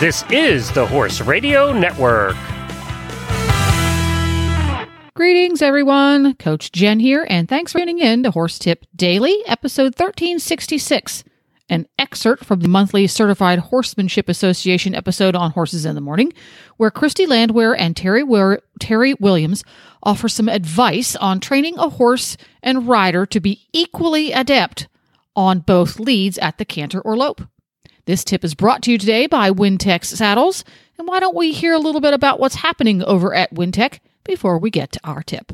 This is the Horse Radio Network. Greetings, everyone. Coach Jen here, and thanks for tuning in to Horse Tip Daily, episode 1366, an excerpt from the monthly Certified Horsemanship Association episode on Horses in the Morning, where Christy Landwehr and Terry, Terry Williams offer some advice on training a horse and rider to be equally adept on both leads at the canter or lope. This tip is brought to you today by Wintec Saddles. And why don't we hear a little bit about what's happening over at Wintec before we get to our tip?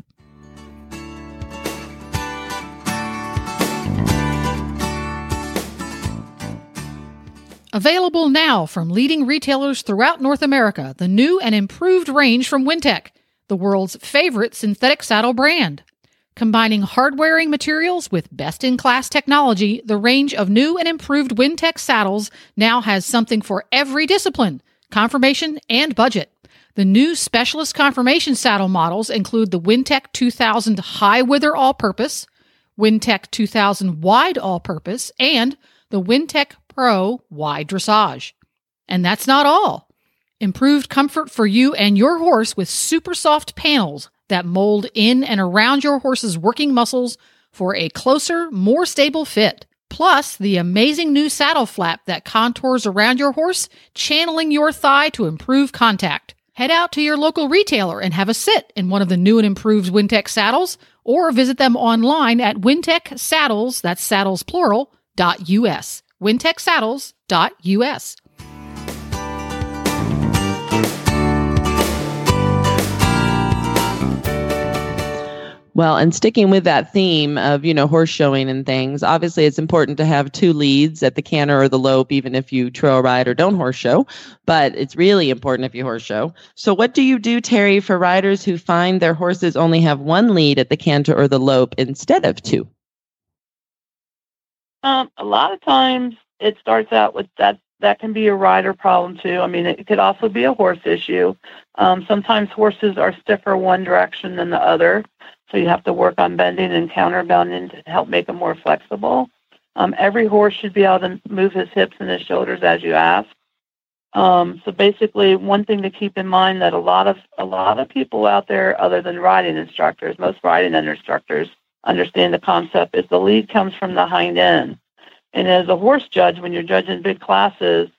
Available now from leading retailers throughout North America, the new and improved range from Wintec, the world's favorite synthetic saddle brand. Combining hard-wearing materials with best-in-class technology, the range of new and improved Wintec saddles now has something for every discipline, conformation, and budget. The new specialist conformation saddle models include the Wintec 2000 High Wither All-Purpose, Wintec 2000 Wide All-Purpose, and the Wintec Pro Wide Dressage. And that's not all. Improved comfort for you and your horse with super soft panels that mold in and around your horse's working muscles for a closer, more stable fit. Plus, the amazing new saddle flap that contours around your horse, channeling your thigh to improve contact. Head out to your local retailer and have a sit in one of the new and improved Wintec saddles, or visit them online at Wintec Saddles, that's saddles plural, dot US. WintecSaddles.us. Well, and sticking with that theme of, you know, horse showing and things, obviously it's important to have two leads at the canter or the lope, even if you trail ride or don't horse show, but it's really important if you horse show. So what do you do, Terry, for riders who find their horses only have one lead at the canter or the lope instead of two? Um, a lot of times it starts out with that that can be a rider problem too. I mean, it could also be a horse issue. Um, sometimes horses are stiffer one direction than the other. So you have to work on bending and counterbending to help make them more flexible. Um, every horse should be able to move his hips and his shoulders as you ask. Um, so basically, one thing to keep in mind that a lot of a lot of people out there, other than riding instructors, most riding instructors understand the concept is the lead comes from the hind end. And as a horse judge, when you're judging big classes,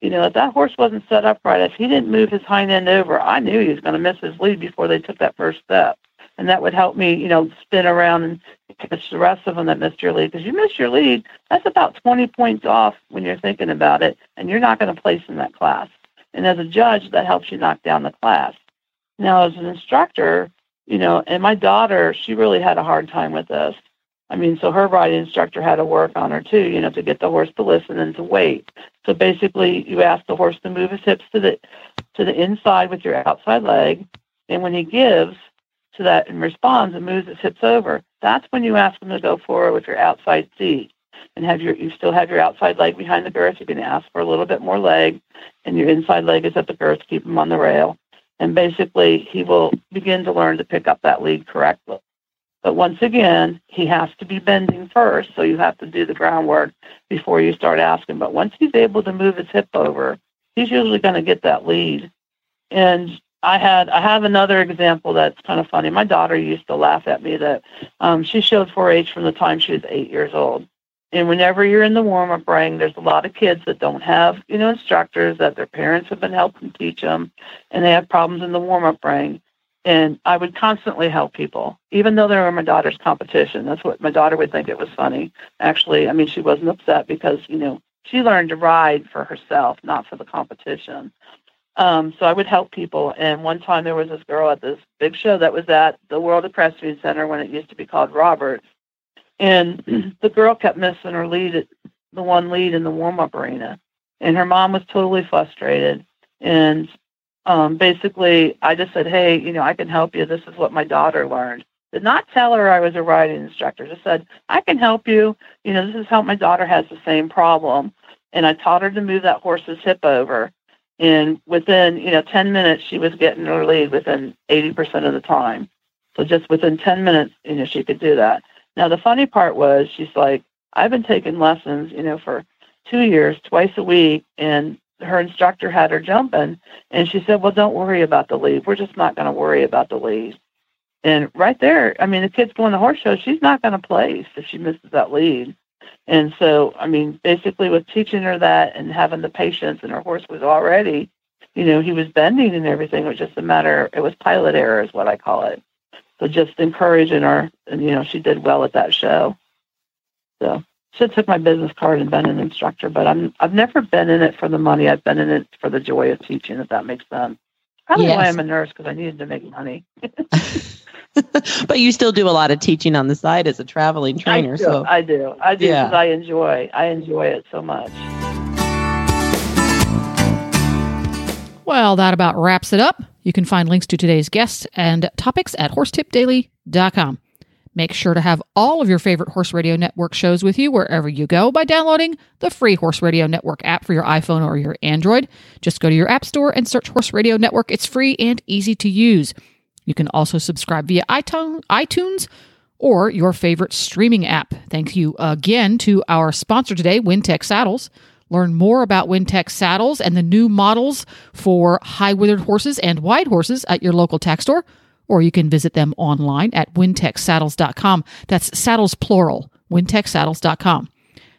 you know if that horse wasn't set up right, if he didn't move his hind end over, I knew he was going to miss his lead before they took that first step and that would help me, you know, spin around and catch the rest of them that missed your lead. Because you missed your lead, that's about 20 points off when you're thinking about it, and you're not going to place in that class. And as a judge, that helps you knock down the class. Now, as an instructor, you know, and my daughter, she really had a hard time with this. I mean, so her riding instructor had to work on her too, you know, to get the horse to listen and to wait. So basically, you ask the horse to move his hips to the to the inside with your outside leg, and when he gives, to that and responds and moves his hips over, that's when you ask him to go forward with your outside seat and have your you still have your outside leg behind the girth. You can ask for a little bit more leg, and your inside leg is at the girth. Keep him on the rail, and basically he will begin to learn to pick up that lead correctly. But once again, he has to be bending first, so you have to do the groundwork before you start asking. But once he's able to move his hip over, he's usually going to get that lead. And I had I have another example that's kind of funny. My daughter used to laugh at me that um, she showed 4-H from the time she was eight years old. And whenever you're in the warm up ring, there's a lot of kids that don't have you know instructors that their parents have been helping teach them, and they have problems in the warm up ring. And I would constantly help people, even though they were my daughter's competition. That's what my daughter would think it was funny. Actually, I mean, she wasn't upset because you know she learned to ride for herself, not for the competition. Um, so I would help people. And one time there was this girl at this big show that was at the World Equestrian Center when it used to be called Roberts. And the girl kept missing her lead, the one lead in the warm up arena. And her mom was totally frustrated. And um, basically, I just said, hey, you know, I can help you. This is what my daughter learned. Did not tell her I was a riding instructor. Just said, I can help you. You know, this is how my daughter has the same problem. And I taught her to move that horse's hip over and within, you know, 10 minutes, she was getting her lead within 80% of the time. So just within 10 minutes, you know, she could do that. Now, the funny part was she's like, I've been taking lessons, you know, for two years, twice a week. And her instructor had her jumping, and she said, "Well, don't worry about the lead. We're just not going to worry about the lead." And right there, I mean, the kid's going to the horse show. She's not going to place if she misses that lead. And so, I mean, basically, with teaching her that and having the patience, and her horse was already, you know, he was bending and everything. It was just a matter. It was pilot error, is what I call it. So just encouraging her, and you know, she did well at that show. So should took my business card and been an instructor, but I'm I've never been in it for the money. I've been in it for the joy of teaching. If that makes sense. Probably Yes. why I'm a nurse because I needed to make money. but you still do a lot of teaching on the side as a traveling trainer. I do. So I do. I do Yeah. I enjoy. I enjoy it so much. Well, that about wraps it up. You can find links to today's guests and topics at horsetipdaily.com. Make sure to have all of your favorite Horse Radio Network shows with you wherever you go by downloading the free Horse Radio Network app for your iPhone or your Android. Just go to your App Store and search Horse Radio Network. It's free and easy to use. You can also subscribe via iTunes, or your favorite streaming app. Thank you again to our sponsor today, Wintec Saddles. Learn more about Wintec saddles and the new models for high withered horses and wide horses at your local tack store, or you can visit them online at wintecsaddles.com. That's saddles plural, wintecsaddles.com.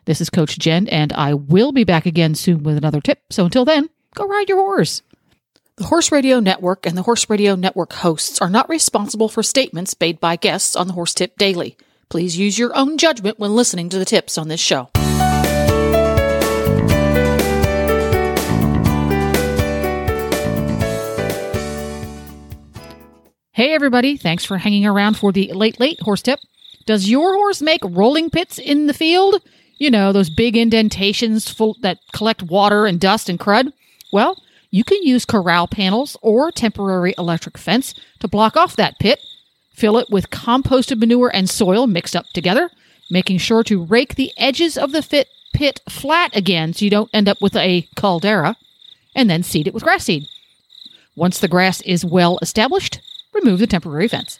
This is Coach Jen, and I will be back again soon with another tip. So until then, go ride your horse. The Horse Radio Network and the Horse Radio Network hosts are not responsible for statements made by guests on the Horse Tip Daily. Please use your own judgment when listening to the tips on this show. Hey, everybody. Thanks for hanging around for the late, late horse tip. Does your horse make rolling pits in the field? You know, those big indentations full, that collect water and dust and crud? Well, you can use corral panels or temporary electric fence to block off that pit. Fill it with composted manure and soil mixed up together, making sure to rake the edges of the fit pit flat again so you don't end up with a caldera, and then seed it with grass seed. Once the grass is well established, remove the temporary fence.